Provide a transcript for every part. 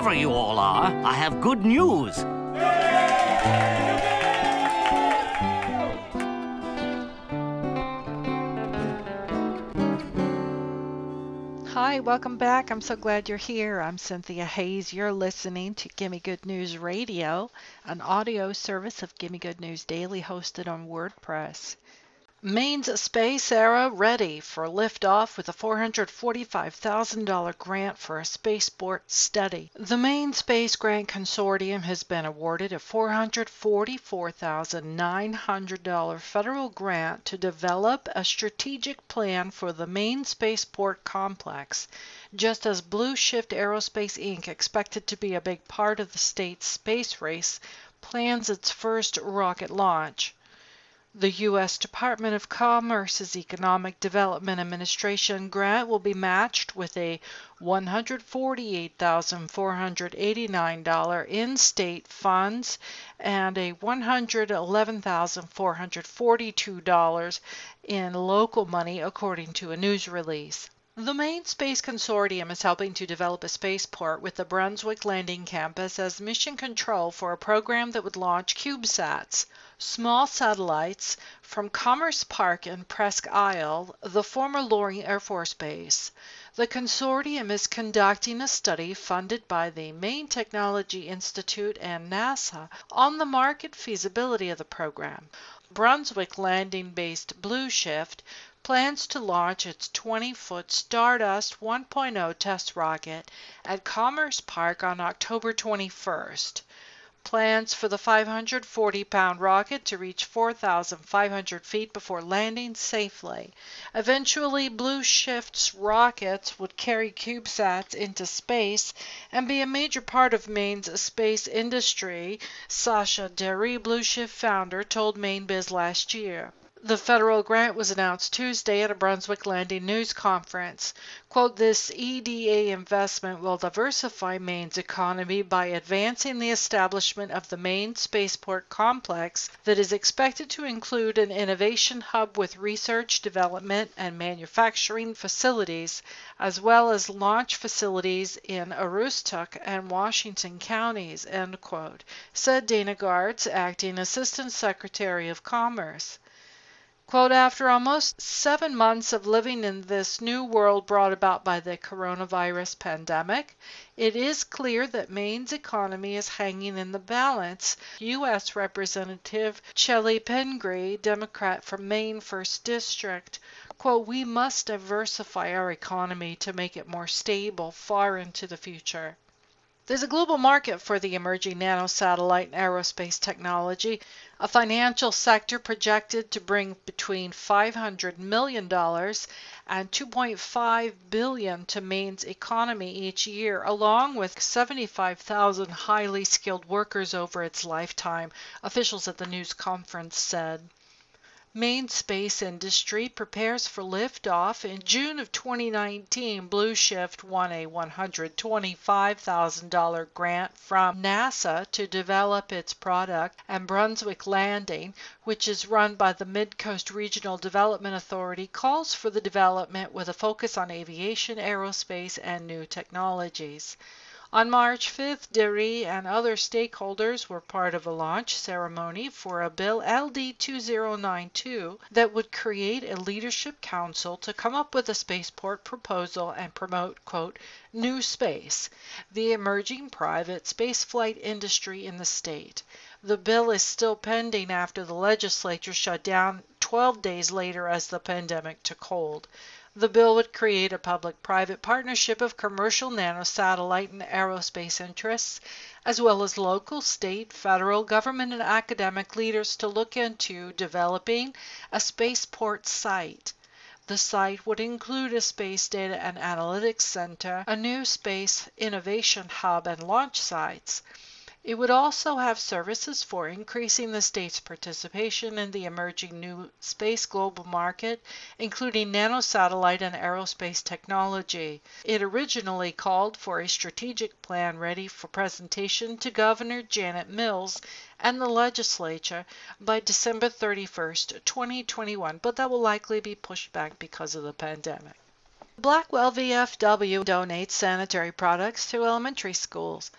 whoever you all are, I have good news. Hi, welcome back. I'm so glad you're here. I'm Cynthia Hayes. You're listening to Gimme Good News Radio, an audio service of Gimme Good News Daily hosted on WordPress. Maine's space era ready for liftoff with a $445,000 grant for a spaceport study. The Maine Space Grant Consortium has been awarded a $444,900 federal grant to develop a strategic plan for the Maine Spaceport Complex, just as Blue Shift Aerospace Inc., expected to be a big part of the state's space race, plans its first rocket launch. The U.S. Department of Commerce's Economic Development Administration grant will be matched with a $148,489 in state funds and a $111,442 in local money, according to a news release. The Maine Space Consortium is helping to develop a spaceport with the Brunswick Landing Campus as mission control for a program that would launch CubeSats, small satellites, from Commerce Park in Presque Isle, the former Loring Air Force Base. The consortium is conducting a study funded by the Maine Technology Institute and NASA on the market feasibility of the program. Brunswick landing based Blue Shift plans to launch its 20 foot Stardust 1.0 test rocket at Commerce Park on October 21st. Plans for the 540 pound rocket to reach 4,500 feet before landing safely. Eventually, Blue Shift's rockets would carry CubeSats into space and be a major part of Maine's space industry, Sascha Deri, Blue Shift founder, told MaineBiz last year. The federal grant was announced Tuesday at a Brunswick Landing news conference. Quote, this EDA investment will diversify Maine's economy by advancing the establishment of the Maine Spaceport Complex that is expected to include an innovation hub with research, development, and manufacturing facilities, as well as launch facilities in Aroostook and Washington counties, end quote, said Dana Gartz, acting Assistant Secretary of Commerce. Quote, after almost seven months of living in this new world brought about by the coronavirus pandemic, it is clear that Maine's economy is hanging in the balance. U.S. Representative Chellie Pingree, Democrat from Maine 1st District, quote, we must diversify our economy to make it more stable far into the future. There's a global market for the emerging nanosatellite and aerospace technology, a financial sector projected to bring between $500 million and $2.5 billion to Maine's economy each year, along with 75,000 highly skilled workers over its lifetime, officials at the news conference said. Maine space industry prepares for liftoff. In June of 2019, Blue Shift won a $125,000 grant from NASA to develop its product, and Brunswick Landing, which is run by the Midcoast Regional Development Authority, calls for the development with a focus on aviation, aerospace, and new technologies. On March 5th, Deri and other stakeholders were part of a launch ceremony for a bill LD 2092 that would create a leadership council to come up with a spaceport proposal and promote, quote, new space, the emerging private spaceflight industry in the state. The bill is still pending after the legislature shut down 12 days later as the pandemic took hold. The bill would create a public private partnership of commercial nanosatellite and aerospace interests, as well as local, state, federal, government, and academic leaders to look into developing a spaceport site. The site would include a space data and analytics center, a new space innovation hub, and launch sites. It would also have services for increasing the state's participation in the emerging new space global market, including nanosatellite and aerospace technology. It originally called for a strategic plan ready for presentation to Governor Janet Mills and the legislature by December 31st, 2021, but that will likely be pushed back because of the pandemic. Blackwell VFW donates sanitary products to elementary schools.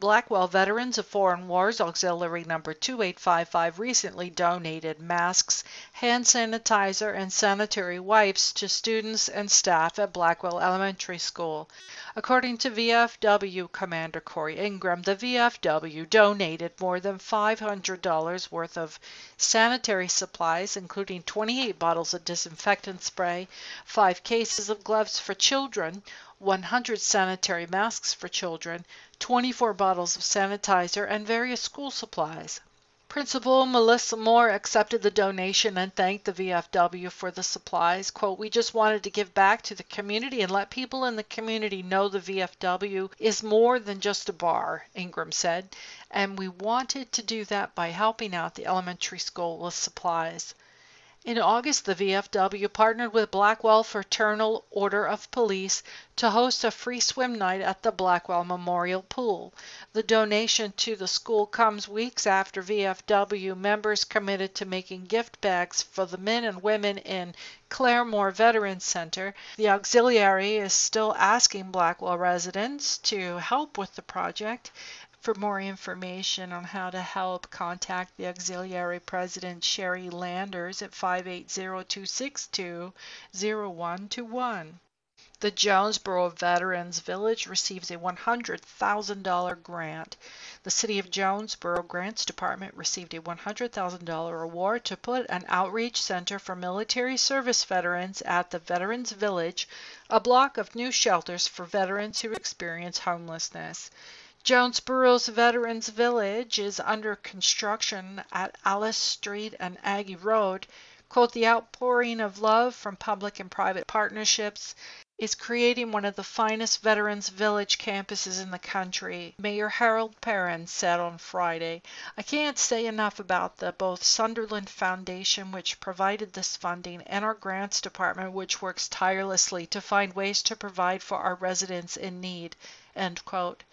Blackwell Veterans of Foreign Wars Auxiliary Number 2855 recently donated masks, hand sanitizer, and sanitary wipes to students and staff at Blackwell Elementary School. According to VFW Commander Corey Ingram, the VFW donated more than $500 worth of sanitary supplies, including 28 bottles of disinfectant spray, 5 cases of gloves for children, 100 sanitary masks for children, 24 bottles of sanitizer, and various school supplies. Principal Melissa Moore accepted the donation and thanked the VFW for the supplies. Quote, We just wanted to give back to the community and let people in the community know the VFW is more than just a bar, Ingram said, and we wanted to do that by helping out the elementary school with supplies. In August, the VFW partnered with Blackwell Fraternal Order of Police to host a free swim night at the Blackwell Memorial Pool. The donation to the school comes weeks after VFW members committed to making gift bags for the men and women in Claremore Veterans Center. The auxiliary is still asking Blackwell residents to help with the project. For more information on how to help, contact the Auxiliary President Sherry Landers at 580-262-0121. The Jonesboro Veterans Village receives a $100,000 grant. The City of Jonesboro Grants Department received a $100,000 award to put an outreach center for military service veterans at the Veterans Village, a block of new shelters for veterans who experience homelessness. Jonesboro's Veterans Village is under construction at Alice Street and Aggie Road. Quote, the outpouring of love from public and private partnerships is creating one of the finest Veterans Village campuses in the country, Mayor Harold Perrin said on Friday. I can't say enough about the both Sunderland Foundation, which provided this funding, and our grants department, which works tirelessly to find ways to provide for our residents in need. End quote.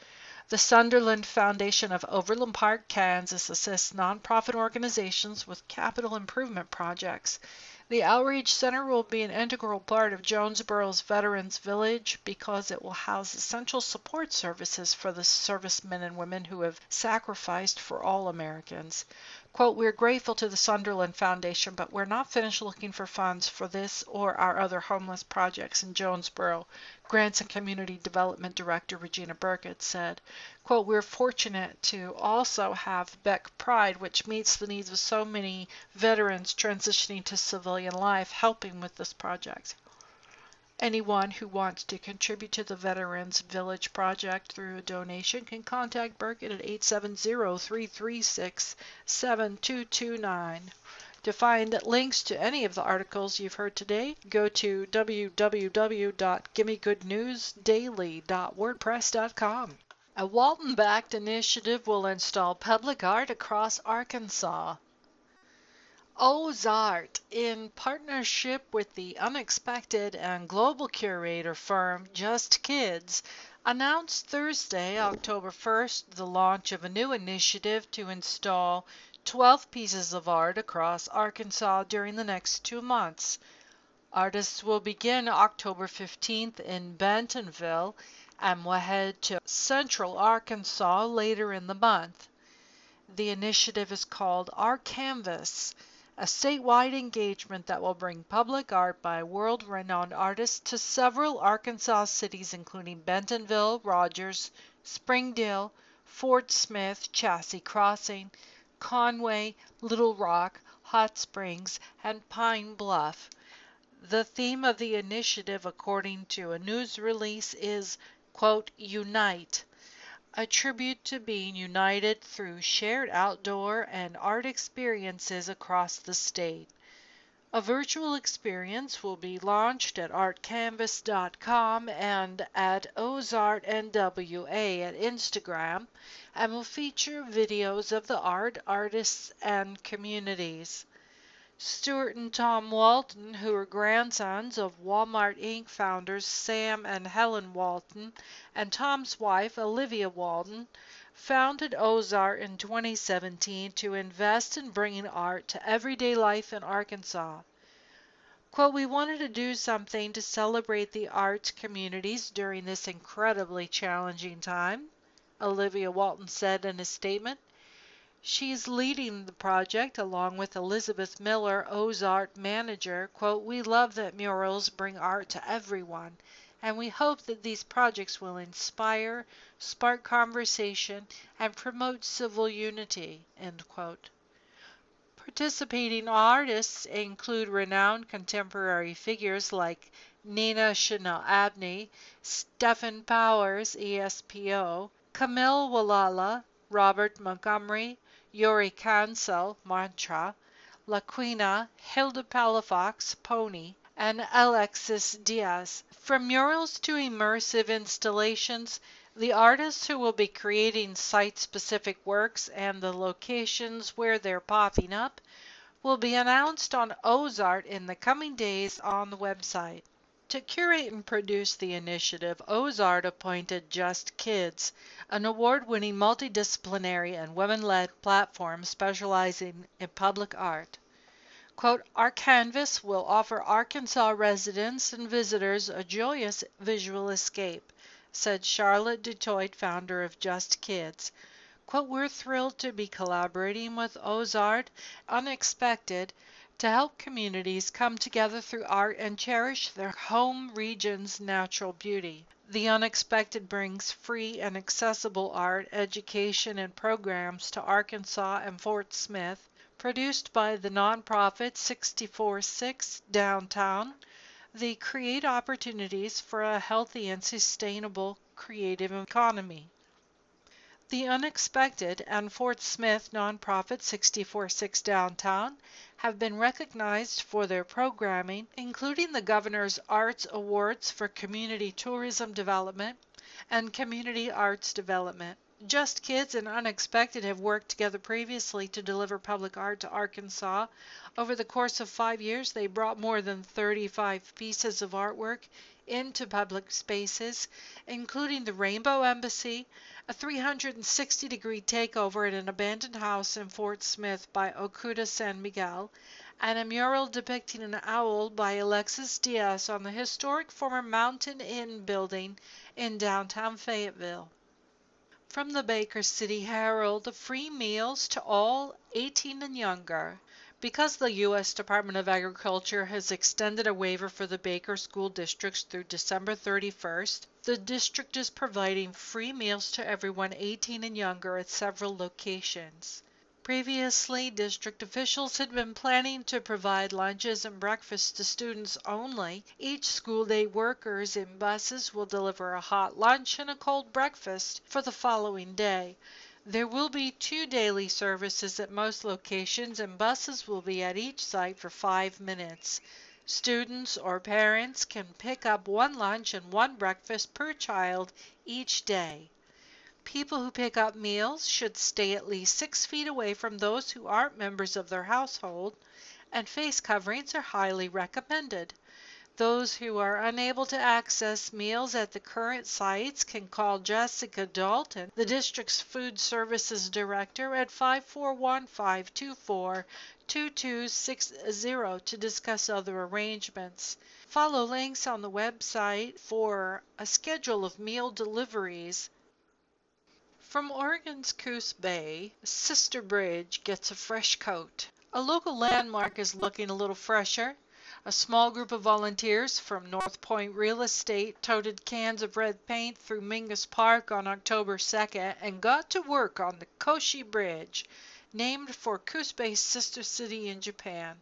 The Sunderland Foundation of Overland Park, Kansas assists nonprofit organizations with capital improvement projects. The Outreach Center will be an integral part of Jonesboro's Veterans Village because it will house essential support services for the servicemen and women who have sacrificed for all Americans. Quote, We're grateful to the Sunderland Foundation, but we're not finished looking for funds for this or our other homeless projects in Jonesboro, Grants and Community Development Director Regina Burkett said. Quote, We're fortunate to also have Beck Pride, which meets the needs of so many veterans transitioning to civilian life, helping with this project. Anyone who wants to contribute to the Veterans Village project through a donation can contact Burkett at 870-336-7229. To find links to any of the articles you've heard today, go to www.gimmegoodnewsdaily.wordpress.com. A Walton backed initiative will install public art across Arkansas. Ozart, in partnership with the unexpected and global curator firm Just Kids, announced Thursday, October 1st, the launch of a new initiative to install 12 pieces of art across Arkansas during the next two months. Artists will begin October 15th in Bentonville and will head to Central Arkansas later in the month. The initiative is called Our Canvas a statewide engagement that will bring public art by world renowned artists to several Arkansas cities, including Bentonville, Rogers, Springdale, Fort Smith, Chaffee Crossing, Conway, Little Rock, Hot Springs, and Pine Bluff. The theme of the initiative, according to a news release, is, quote, Unite a tribute to being united through shared outdoor and art experiences across the state. A virtual experience will be launched at artcanvas.com and at OzartNWA at Instagram and will feature videos of the art, artists, and communities. Stuart and Tom Walton, who are grandsons of Walmart Inc. founders Sam and Helen Walton, and Tom's wife, Olivia Walton, founded Ozart in 2017 to invest in bringing art to everyday life in Arkansas. Quote, we wanted to do something to celebrate the arts communities during this incredibly challenging time, Olivia Walton said in a statement. She's leading the project along with Elizabeth Miller, Ozart manager. Quote, we love that murals bring art to everyone, and we hope that these projects will inspire, spark conversation, and promote civil unity, end quote. Participating artists include renowned contemporary figures like Nina Chanel Abney, Stephen Powers, ESPO, Camille Walala, Robert Montgomery, Yuri Cancel, Mantra, Lakwena, Hilda Palafox, Pony, and Alexis Diaz. From murals to immersive installations, the artists who will be creating site specific works and the locations where they're popping up will be announced on Ozart in the coming days on the website. To curate and produce the initiative, Ozart appointed Just Kids, an award winning multidisciplinary and women led platform specializing in public art. Quote, Our canvas will offer Arkansas residents and visitors a joyous visual escape said Charlotte Dutoit, founder of Just Kids. Quote, We're thrilled to be collaborating with Ozart. Unexpected to help communities come together through art and cherish their home region's natural beauty. The Unexpected brings free and accessible art, education, and programs to Arkansas and Fort Smith, produced by the nonprofit 646 Downtown they create opportunities for a healthy and sustainable creative economy. The Unexpected and Fort Smith nonprofit 646 Downtown have been recognized for their programming, including the Governor's Arts Awards for Community Tourism Development and Community Arts Development. Just Kids and Unexpected have worked together previously to deliver public art to Arkansas. Over the course of five years, they brought more than 35 pieces of artwork into public spaces, including the Rainbow Embassy, a 360 degree takeover at an abandoned house in Fort Smith by Okuda San Miguel, and a mural depicting an owl by Alexis Diaz on the historic former Mountain Inn building in downtown Fayetteville. From the Baker City Herald, free meals to all 18 and younger. Because the U.S. Department of Agriculture has extended a waiver for the Baker school districts through December 31st, the district is providing free meals to everyone 18 and younger at several locations. Previously, district officials had been planning to provide lunches and breakfasts to students only. Each school day workers in buses will deliver a hot lunch and a cold breakfast for the following day. There will be two daily services at most locations, and buses will be at each site for five minutes. Students or parents can pick up one lunch and one breakfast per child each day. People who pick up meals should stay at least six feet away from those who aren't members of their household, and face coverings are highly recommended. Those who are unable to access meals at the current sites can call Jessica Dalton, the district's food services director, at 541 524 2260 to discuss other arrangements. Follow links on the website for a schedule of meal deliveries from Oregon's Coos Bay, Sister Bridge gets a fresh coat. A local landmark is looking a little fresher. A small group of volunteers from North Point Real Estate toted cans of red paint through Mingus Park on October 2nd and got to work on the Choshi Bridge, named for Coos Bay's sister city in Japan.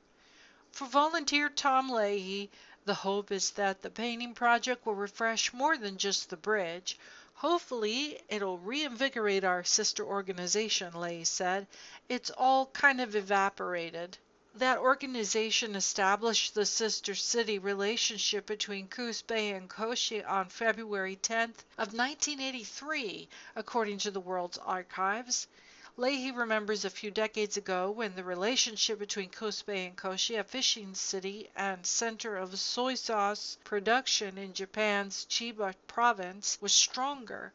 For volunteer Tom Leahy, the hope is that the painting project will refresh more than just the bridge. Hopefully, it'll reinvigorate our sister organization, Lay said. It's all kind of evaporated. That organization established the sister city relationship between Coos Bay and Choshi on February 10th of 1983, according to the World's Archives. Leahy remembers a few decades ago when the relationship between Coos Bay and Choshi, a fishing city and center of soy sauce production in Japan's Chiba province, was stronger.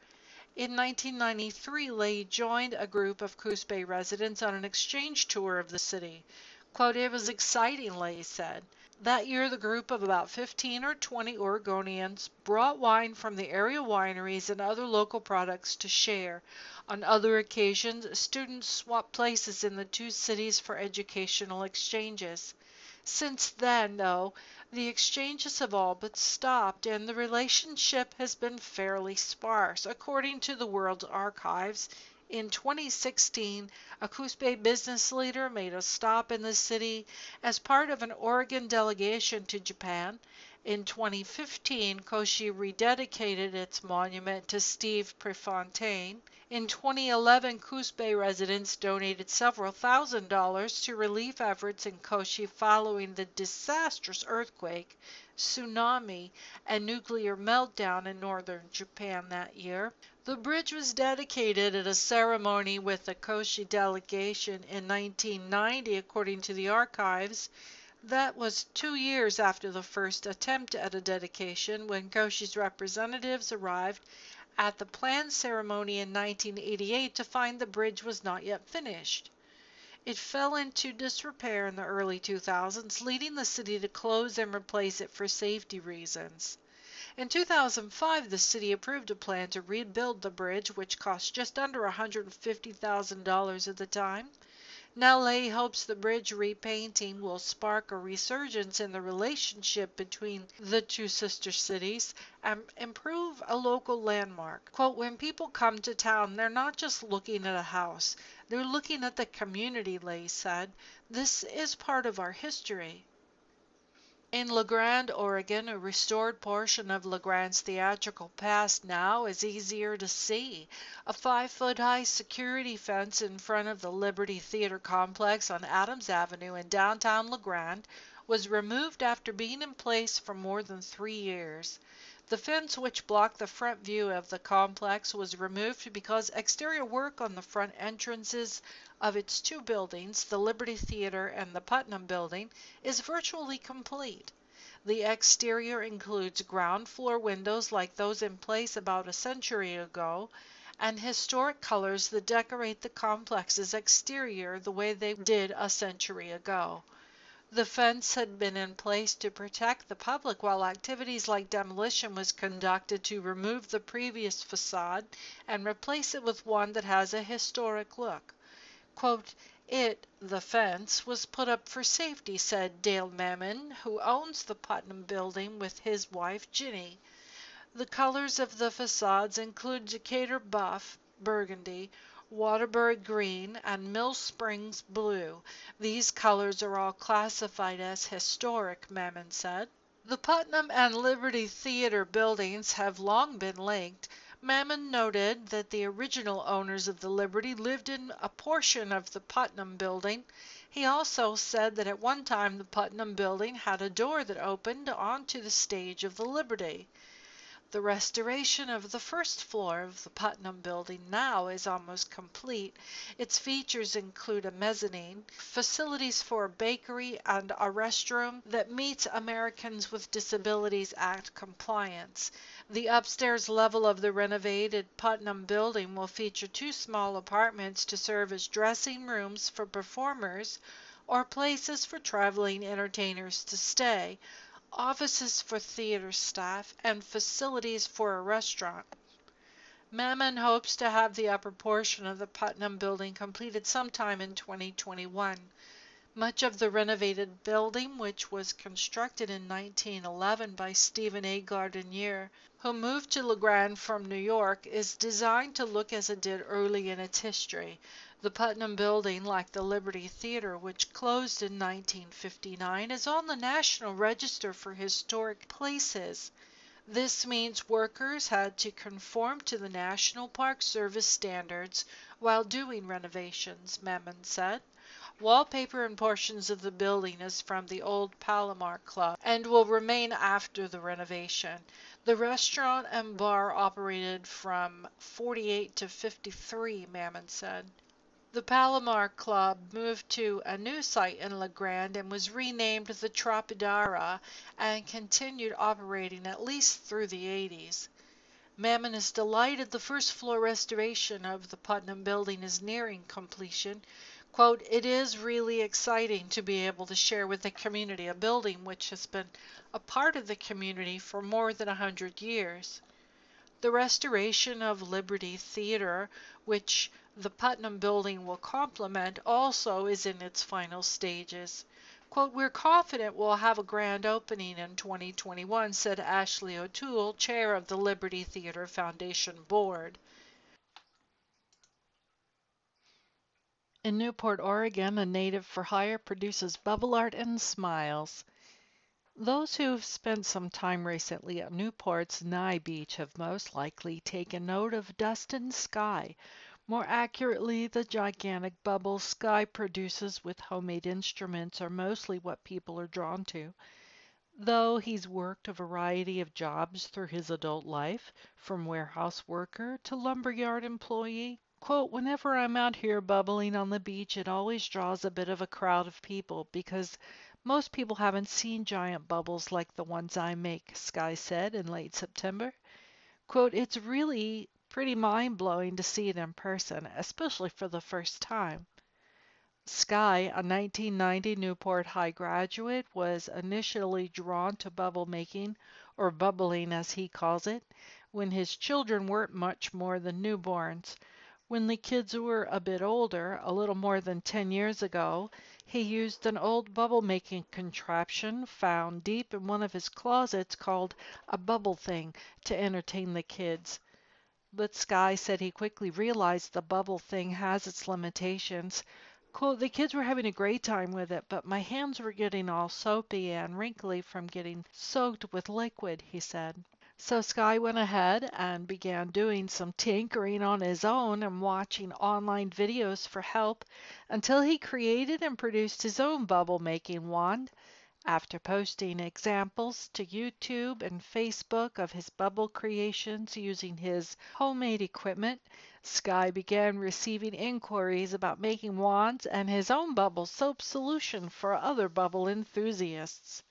In 1993, Leahy joined a group of Coos Bay residents on an exchange tour of the city. Quote, it was exciting, Lay said. That year, the group of about 15 or 20 Oregonians brought wine from the area wineries and other local products to share. On other occasions, students swapped places in the two cities for educational exchanges. Since then, though, the exchanges have all but stopped, and the relationship has been fairly sparse. According to the World Archives, in 2016, a Coos Bay business leader made a stop in the city as part of an Oregon delegation to Japan. In 2015, Choshi rededicated its monument to Steve Prefontaine. In 2011, Coos Bay residents donated several thousand dollars to relief efforts in Choshi following the disastrous earthquake, tsunami, and nuclear meltdown in northern Japan that year. The bridge was dedicated at a ceremony with the Choshi delegation in 1990, according to the archives. That was two years after the first attempt at a dedication when Choshi's representatives arrived at the planned ceremony in 1988 to find the bridge was not yet finished. It fell into disrepair in the early 2000s, leading the city to close and replace it for safety reasons. In 2005, the city approved a plan to rebuild the bridge, which cost just under $150,000 at the time. Now Lay hopes the bridge repainting will spark a resurgence in the relationship between the two sister cities and improve a local landmark. Quote, when people come to town, they're not just looking at a house, they're looking at the community, Lay said. This is part of our history. In La Grande, Oregon, a restored portion of La Grande's theatrical past now is easier to see. A five foot high security fence in front of the Liberty Theater complex on Adams Avenue in downtown La Grande was removed after being in place for more than three years. The fence which blocked the front view of the complex was removed because exterior work on the front entrances of its two buildings, the Liberty Theater and the Putnam Building, is virtually complete. The exterior includes ground floor windows like those in place about a century ago, and historic colors that decorate the complex's exterior the way they did a century ago. The fence had been in place to protect the public while activities like demolition was conducted to remove the previous facade and replace it with one that has a historic look. Quote, it, the fence, was put up for safety, said Dale Mammon, who owns the Putnam building with his wife Ginny. The colors of the facades include Decatur buff, burgundy, Waterbury green, and Mill Springs blue. These colors are all classified as historic, Mammon said. The Putnam and Liberty Theater buildings have long been linked. Mammon noted that the original owners of the Liberty lived in a portion of the Putnam building. He also said that at one time the Putnam building had a door that opened onto the stage of the Liberty. The restoration of the first floor of the Putnam Building now is almost complete. Its features include a mezzanine, facilities for a bakery, and a restroom that meets Americans with Disabilities Act compliance. The upstairs level of the renovated Putnam Building will feature two small apartments to serve as dressing rooms for performers or places for traveling entertainers to stay offices for theater staff, and facilities for a restaurant. Mammon hopes to have the upper portion of the Putnam building completed sometime in 2021. Much of the renovated building, which was constructed in 1911 by Stephen A. Gardenier, who moved to La Grande from New York, is designed to look as it did early in its history. The Putnam Building, like the Liberty Theater, which closed in 1959, is on the National Register for Historic Places. This means workers had to conform to the National Park Service standards while doing renovations, Mammon said. Wallpaper in portions of the building is from the old Palomar Club and will remain after the renovation. The restaurant and bar operated from 48 to 53, Mammon said. The Palomar Club moved to a new site in La Grande and was renamed the Tropidara and continued operating at least through the 80s. Mammon is delighted the first floor restoration of the Putnam building is nearing completion. Quote, it is really exciting to be able to share with the community a building which has been a part of the community for more than a hundred years. The restoration of Liberty Theater, which the Putnam building will complement, also is in its final stages. Quote, We're confident we'll have a grand opening in 2021, said Ashley O'Toole, chair of the Liberty Theater Foundation Board. In Newport, Oregon, a native for hire produces bubble art and smiles. Those who have spent some time recently at Newport's Nye Beach have most likely taken note of Dustin Sky, more accurately, the gigantic bubbles Sky produces with homemade instruments are mostly what people are drawn to. Though he's worked a variety of jobs through his adult life, from warehouse worker to lumberyard employee, Quote, whenever I'm out here bubbling on the beach, it always draws a bit of a crowd of people because most people haven't seen giant bubbles like the ones I make, Sky said in late September. Quote, it's really pretty mind blowing to see it in person, especially for the first time. Sky, a 1990 Newport High graduate, was initially drawn to bubble making, or bubbling as he calls it, when his children weren't much more than newborns. When the kids were a bit older, a little more than 10 years ago, he used an old bubble making contraption found deep in one of his closets called a bubble thing to entertain the kids. But Sky said he quickly realized the bubble thing has its limitations. Quote, the kids were having a great time with it, but my hands were getting all soapy and wrinkly from getting soaked with liquid, he said. So Sky went ahead and began doing some tinkering on his own and watching online videos for help until he created and produced his own bubble making wand. After posting examples to YouTube and Facebook of his bubble creations using his homemade equipment, Sky began receiving inquiries about making wands and his own bubble soap solution for other bubble enthusiasts.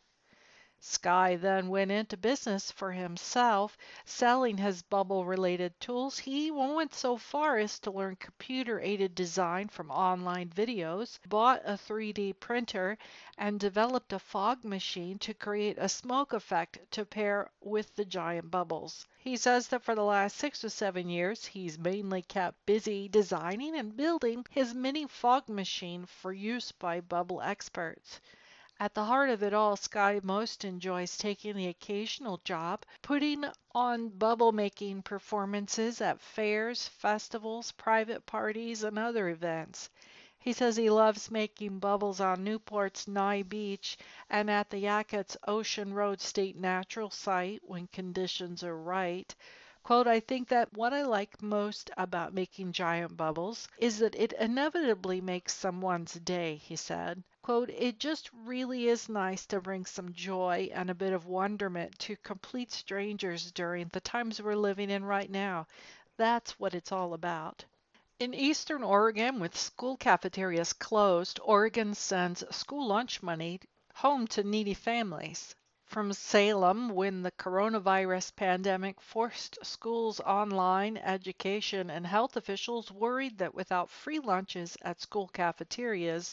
Sky then went into business for himself, selling his bubble related tools. He even went so far as to learn computer aided design from online videos, bought a 3D printer, and developed a fog machine to create a smoke effect to pair with the giant bubbles. He says that for the last six or seven years, he's mainly kept busy designing and building his mini fog machine for use by bubble experts. At the heart of it all, Sky most enjoys taking the occasional job, putting on bubble making performances at fairs, festivals, private parties, and other events. He says he loves making bubbles on Newport's Nye Beach and at the Yachats Ocean Road State Natural Site when conditions are right. Quote, I think that what I like most about making giant bubbles is that it inevitably makes someone's day, he said. Quote, it just really is nice to bring some joy and a bit of wonderment to complete strangers during the times we're living in right now. That's what it's all about. In eastern Oregon, with school cafeterias closed, Oregon sends school lunch money home to needy families. From Salem, when the coronavirus pandemic forced schools online, education and health officials worried that without free lunches at school cafeterias,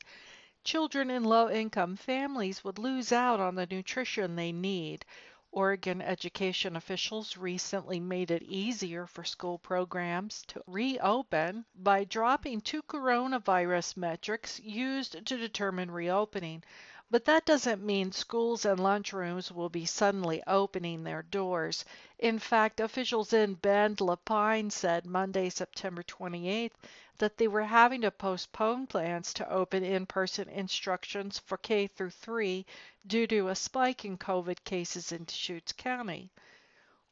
children in low income families would lose out on the nutrition they need. Oregon education officials recently made it easier for school programs to reopen by dropping two coronavirus metrics used to determine reopening. But that doesn't mean schools and lunchrooms will be suddenly opening their doors. In fact, officials in Bend-La Pine said Monday, September 28th, that they were having to postpone plans to open in-person instructions for K through 3 due to a spike in COVID cases in Deschutes County.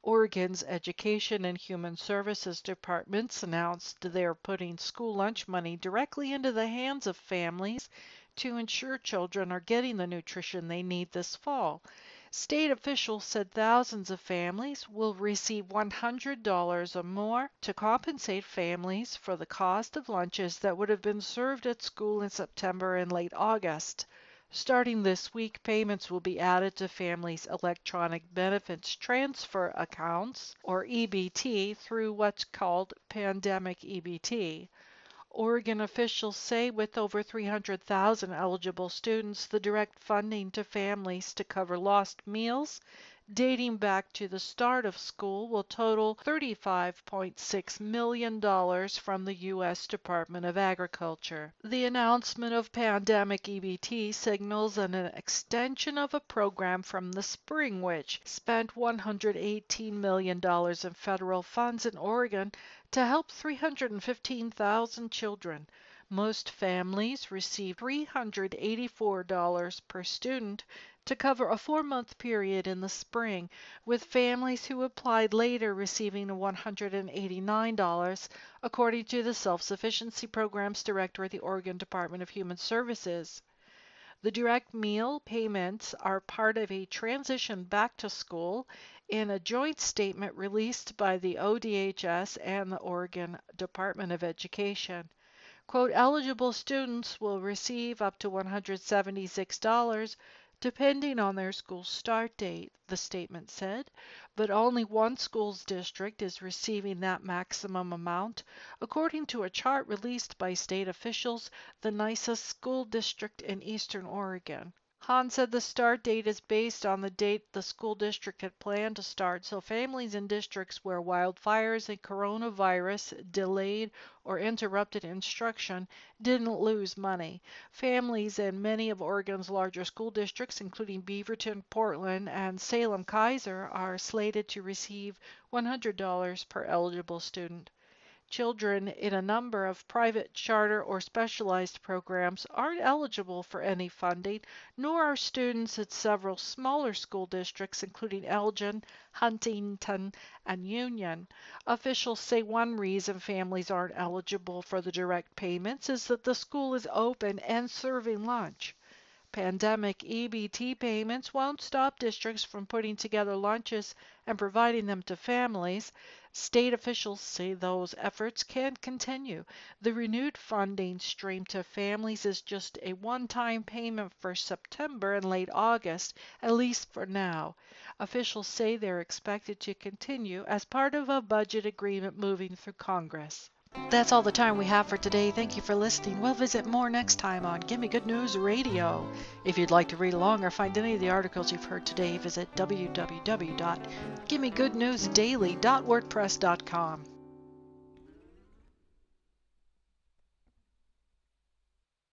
Oregon's Education and Human Services departments announced they're putting school lunch money directly into the hands of families to ensure children are getting the nutrition they need this fall. State officials said thousands of families will receive $100 or more to compensate families for the cost of lunches that would have been served at school in September and late August. Starting this week, payments will be added to families' electronic benefits transfer accounts, or EBT, through what's called Pandemic EBT. Oregon officials say with over 300,000 eligible students, the direct funding to families to cover lost meals dating back to the start of school will total $35.6 million from the U.S. Department of Agriculture. The announcement of pandemic EBT signals an extension of a program from the spring, which spent $118 million in federal funds in Oregon to help 315,000 children. Most families receive $384 per student to cover a four month period in the spring, with families who applied later receiving $189, according to the Self Sufficiency Programs Director at the Oregon Department of Human Services. The direct meal payments are part of a transition back to school in a joint statement released by the ODHS and the Oregon Department of Education. Quote, eligible students will receive up to $176 depending on their school start date, the statement said, but only one school's district is receiving that maximum amount, according to a chart released by state officials, the Nyssa school district in eastern Oregon. Hahn said the start date is based on the date the school district had planned to start, so families in districts where wildfires and coronavirus delayed or interrupted instruction didn't lose money. Families in many of Oregon's larger school districts, including Beaverton, Portland, and Salem-Keizer, are slated to receive $100 per eligible student. Children in a number of private charter or specialized programs aren't eligible for any funding, nor are students at several smaller school districts, including Elgin, Huntington, and Union. Officials say one reason families aren't eligible for the direct payments is that the school is open and serving lunch. Pandemic EBT payments won't stop districts from putting together lunches and providing them to families. State officials say those efforts can continue. The renewed funding stream to families is just a one time payment for September and late August, at least for now. Officials say they're expected to continue as part of a budget agreement moving through Congress. That's all the time we have for today. Thank you for listening. We'll visit more next time on Gimme Good News Radio. If you'd like to read along or find any of the articles you've heard today, visit www.gimmegoodnewsdaily.wordpress.com.